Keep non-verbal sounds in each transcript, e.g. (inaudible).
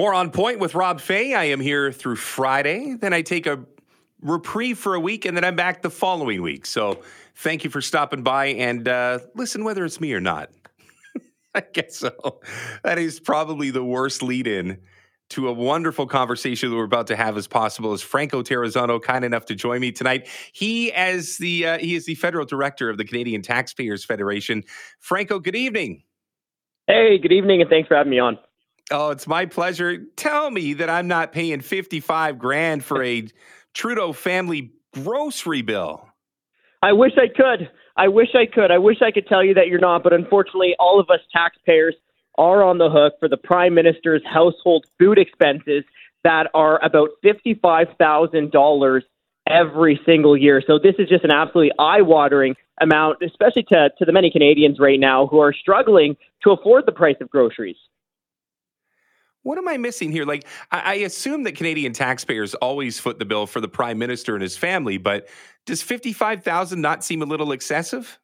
More on point with Rob Fai. I am here through Friday. Then I take a reprieve for a week, and then I'm back the following week. So thank you for stopping by and uh, listen, whether it's me or not. (laughs) I guess so. That is probably the worst lead in to a wonderful conversation that we're about to have as possible is Franco Terrazzano kind enough to join me tonight. He as the uh, he is the federal director of the Canadian Taxpayers Federation. Franco, good evening. Hey, good evening and thanks for having me on. Oh, it's my pleasure. Tell me that I'm not paying 55 grand for a Trudeau family grocery bill. I wish I could. I wish I could. I wish I could tell you that you're not, but unfortunately, all of us taxpayers are on the hook for the Prime Minister's household food expenses that are about $55,000 every single year. So this is just an absolutely eye-watering amount, especially to, to the many Canadians right now who are struggling to afford the price of groceries what am I missing here? Like, I, I, assume that Canadian taxpayers always foot the bill for the prime minister and his family, but does fifty-five thousand not seem a little excessive?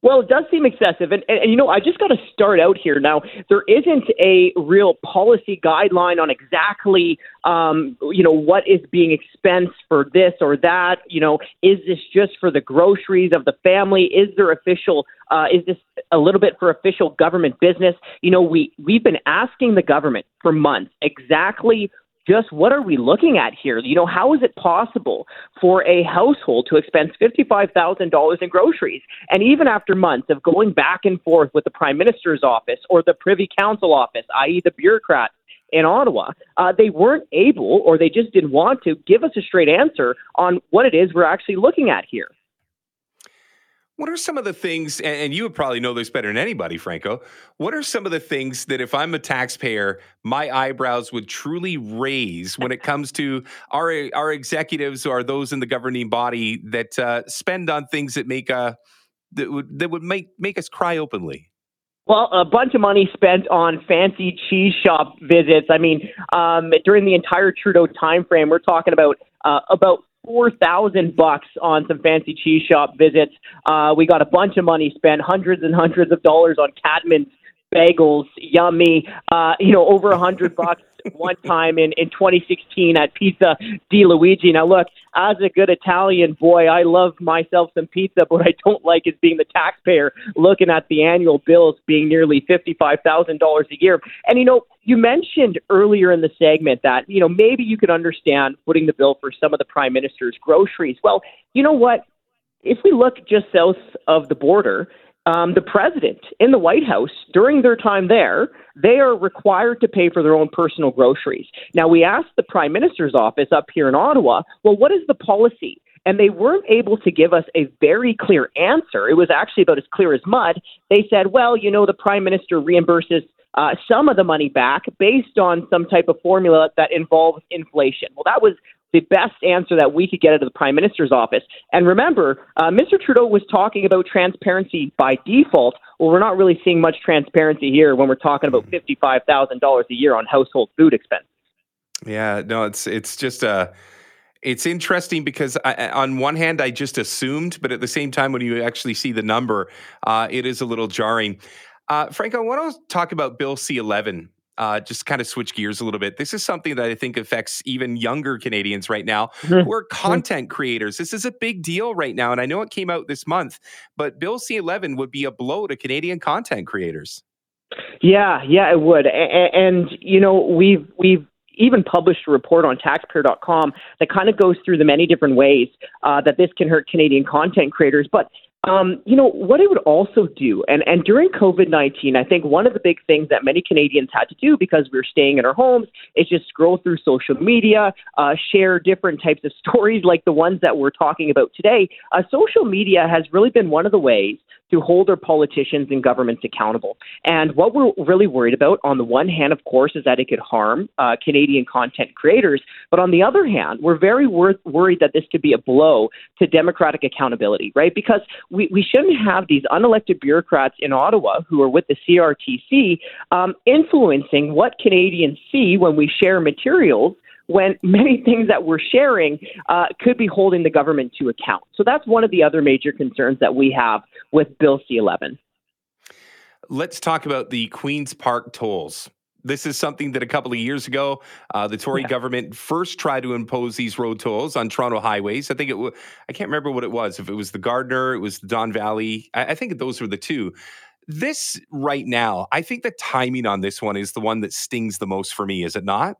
Well, it does seem excessive. And, and, and you know, I just got to start out here. Now, there isn't a real policy guideline on exactly, um, you know, what is being expensed for this or that. You know, is this just for the groceries of the family? Is there official, uh, is this a little bit for official government business? You know, we, we've been asking the government for months exactly just what are we looking at here? You know, how is it possible for a household to expense $55,000 in groceries? And even after months of going back and forth with the Prime Minister's office or the Privy Council office, i.e., the bureaucrats in Ottawa, uh, they weren't able or they just didn't want to give us a straight answer on what it is we're actually looking at here. What are some of the things, and you would probably know this better than anybody, Franco? What are some of the things that if I'm a taxpayer, my eyebrows would truly raise when it comes to our our executives or those in the governing body that uh, spend on things that make uh, that would that would make make us cry openly? Well, a bunch of money spent on fancy cheese shop visits. I mean, um, during the entire Trudeau timeframe, we're talking about uh, about four thousand bucks on some fancy cheese shop visits. Uh, we got a bunch of money spent, hundreds and hundreds of dollars on Kettleman's bagels, yummy. Uh, you know, over a hundred bucks (laughs) one time in in 2016 at Pizza Di Luigi. Now, look, as a good Italian boy, I love myself some pizza, but what I don't like is being the taxpayer looking at the annual bills being nearly fifty-five thousand dollars a year. And you know, you mentioned earlier in the segment that you know maybe you could understand footing the bill for some of the prime minister's groceries. Well, you know what? If we look just south of the border, um, the president in the White House during their time there, they are required to pay for their own personal groceries. Now, we asked the prime minister's office up here in Ottawa, well, what is the policy? And they weren't able to give us a very clear answer. It was actually about as clear as mud. They said, well, you know, the prime minister reimburses uh, some of the money back based on some type of formula that involves inflation. Well, that was the best answer that we could get out of the Prime Minister's office. And remember, uh, Mr. Trudeau was talking about transparency by default. Well, we're not really seeing much transparency here when we're talking about fifty-five thousand dollars a year on household food expenses. Yeah, no, it's it's just a. Uh, it's interesting because I, on one hand, I just assumed, but at the same time, when you actually see the number, uh, it is a little jarring. Uh, Franco, I want to talk about Bill C 11 uh, just kind of switch gears a little bit. This is something that I think affects even younger Canadians right now mm-hmm. who are content creators. This is a big deal right now. And I know it came out this month, but Bill C 11 would be a blow to Canadian content creators. Yeah, yeah, it would. And, and you know, we've, we've, even published a report on taxpayer.com that kind of goes through the many different ways uh, that this can hurt Canadian content creators. But um, you know, what it would also do, and, and during COVID 19, I think one of the big things that many Canadians had to do because we were staying in our homes is just scroll through social media, uh, share different types of (laughs) stories like the ones that we're talking about today. Uh, social media has really been one of the ways to hold our politicians and governments accountable. And what we're really worried about, on the one hand, of course, is that it could harm uh, Canadian content creators. But on the other hand, we're very wor- worried that this could be a blow to democratic accountability, right? Because we, we shouldn't have these unelected bureaucrats in Ottawa who are with the CRTC um, influencing what Canadians see when we share materials when (laughs) many things that we're sharing uh, could be holding the government to account. So that's one of the other major concerns that we have with Bill C 11. Let's talk about the Queen's Park tolls. This is something that a couple of years ago, uh, the Tory yeah. government first tried to impose these road tolls on Toronto highways. I think it, w- I can't remember what it was. If it was the Gardiner, it was the Don Valley. I, I think those were the two. This right now, I think the timing on this one is the one that stings the most for me. Is it not?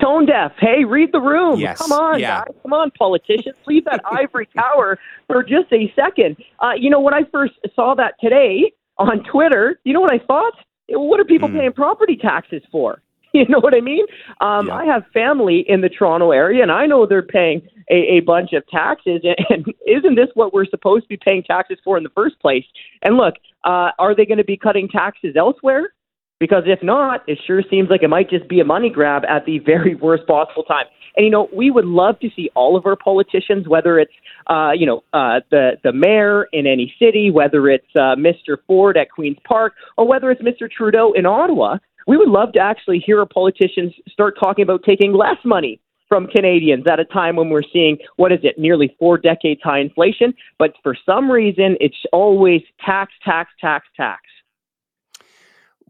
Tone deaf. Hey, read the room. Yes. Come on, yeah. guys. Come on, politicians. Leave that (laughs) ivory tower for just a second. Uh, you know, when I first saw that today on Twitter, you know what I thought? What are people mm. paying property taxes for? (laughs) You know what I mean? Um, yeah. I have family in the Toronto area, and I know they're paying a, a bunch of taxes. And, (laughs) and isn't this what we're supposed to be paying taxes for in the first place? And look, uh, are they going to be cutting taxes elsewhere? Because if not, it sure seems like it might just be a money grab at the very worst possible time. And you know, we would love to see all of our politicians, whether it's uh, you know uh, the the mayor in any city, whether it's uh, Mr. Ford at Queens Park, or whether it's Mr. Trudeau in Ottawa. We would love to actually hear our politicians start talking about taking less money from Canadians at a time when we're seeing what is it, nearly four decades high inflation. But for some reason, it's always tax, tax, tax, tax.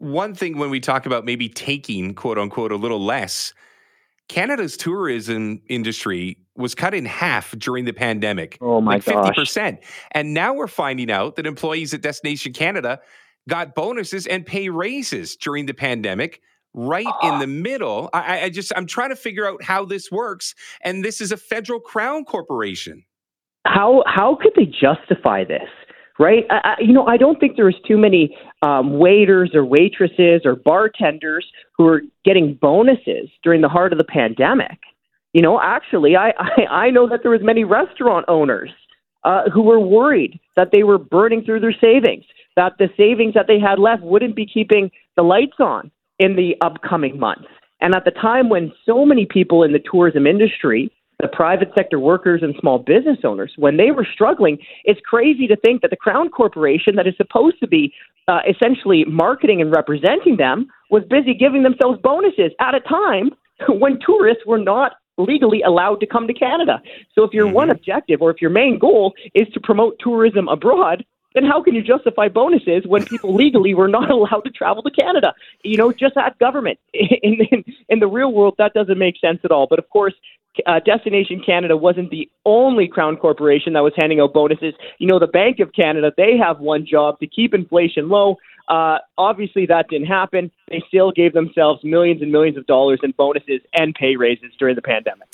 One thing when we talk about maybe taking quote unquote a little less Canada's tourism industry was cut in half during the pandemic. Oh my like gosh. 50%. And now we're finding out that employees at Destination Canada got bonuses and pay raises during the pandemic right in ah. the middle. I, I just I'm trying to figure out how this works. And this is a federal crown corporation. How how could they justify this? Right? I, you know, I don't think there's too many um, waiters or waitresses or bartenders who are getting bonuses during the heart of the pandemic. You know, actually, I, (laughs) I, I know that there was many restaurant owners uh, who were worried that they were burning through their savings, that the savings that they had left wouldn't be keeping the lights on in the upcoming months. And at the time when so many people in the tourism industry the private sector workers and small business owners when they were struggling. It's crazy to think that the Crown Corporation, that is supposed to be uh, essentially marketing and representing them, was busy giving themselves bonuses at a time (laughs) when tourists were not legally allowed to come to Canada. So if your mm-hmm. one objective or if your main goal is to promote tourism abroad, then how can you justify bonuses when people (laughs) legally were not allowed to travel to Canada? You know, just ask government. (laughs) In, in, in the real world, that doesn't make sense at all. But of course, uh, Destination Canada wasn't the only crown corporation that was handing out bonuses. You know, the Bank of Canada, they have one job to keep inflation low. Uh, obviously, that didn't happen. They still gave themselves millions and millions of dollars in bonuses and pay raises during the pandemic.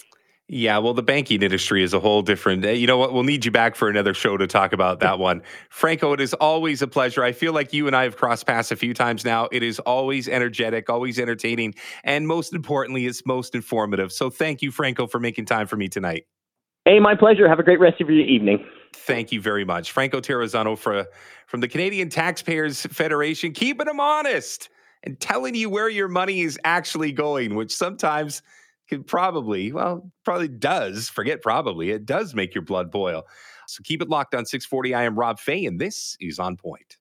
Yeah, well, the banking industry is a whole different. Eh, you know what? We'll need you back for another show to talk about that one. Franco, it is always a pleasure. I feel like you and I have crossed paths a few times now. It is always energetic, always entertaining, and most importantly, it's most informative. So thank you, Franco, for making time for me tonight. Hey, my pleasure. Have a great rest of your evening. Thank you very much. Franco Terrazzano for, from the Canadian Taxpayers Federation, keeping them honest and telling you where your money is actually going, which sometimes – could probably, well, probably does, forget probably, it does make your blood boil. So keep it locked on 640. I am Rob Fai, and this is On Point.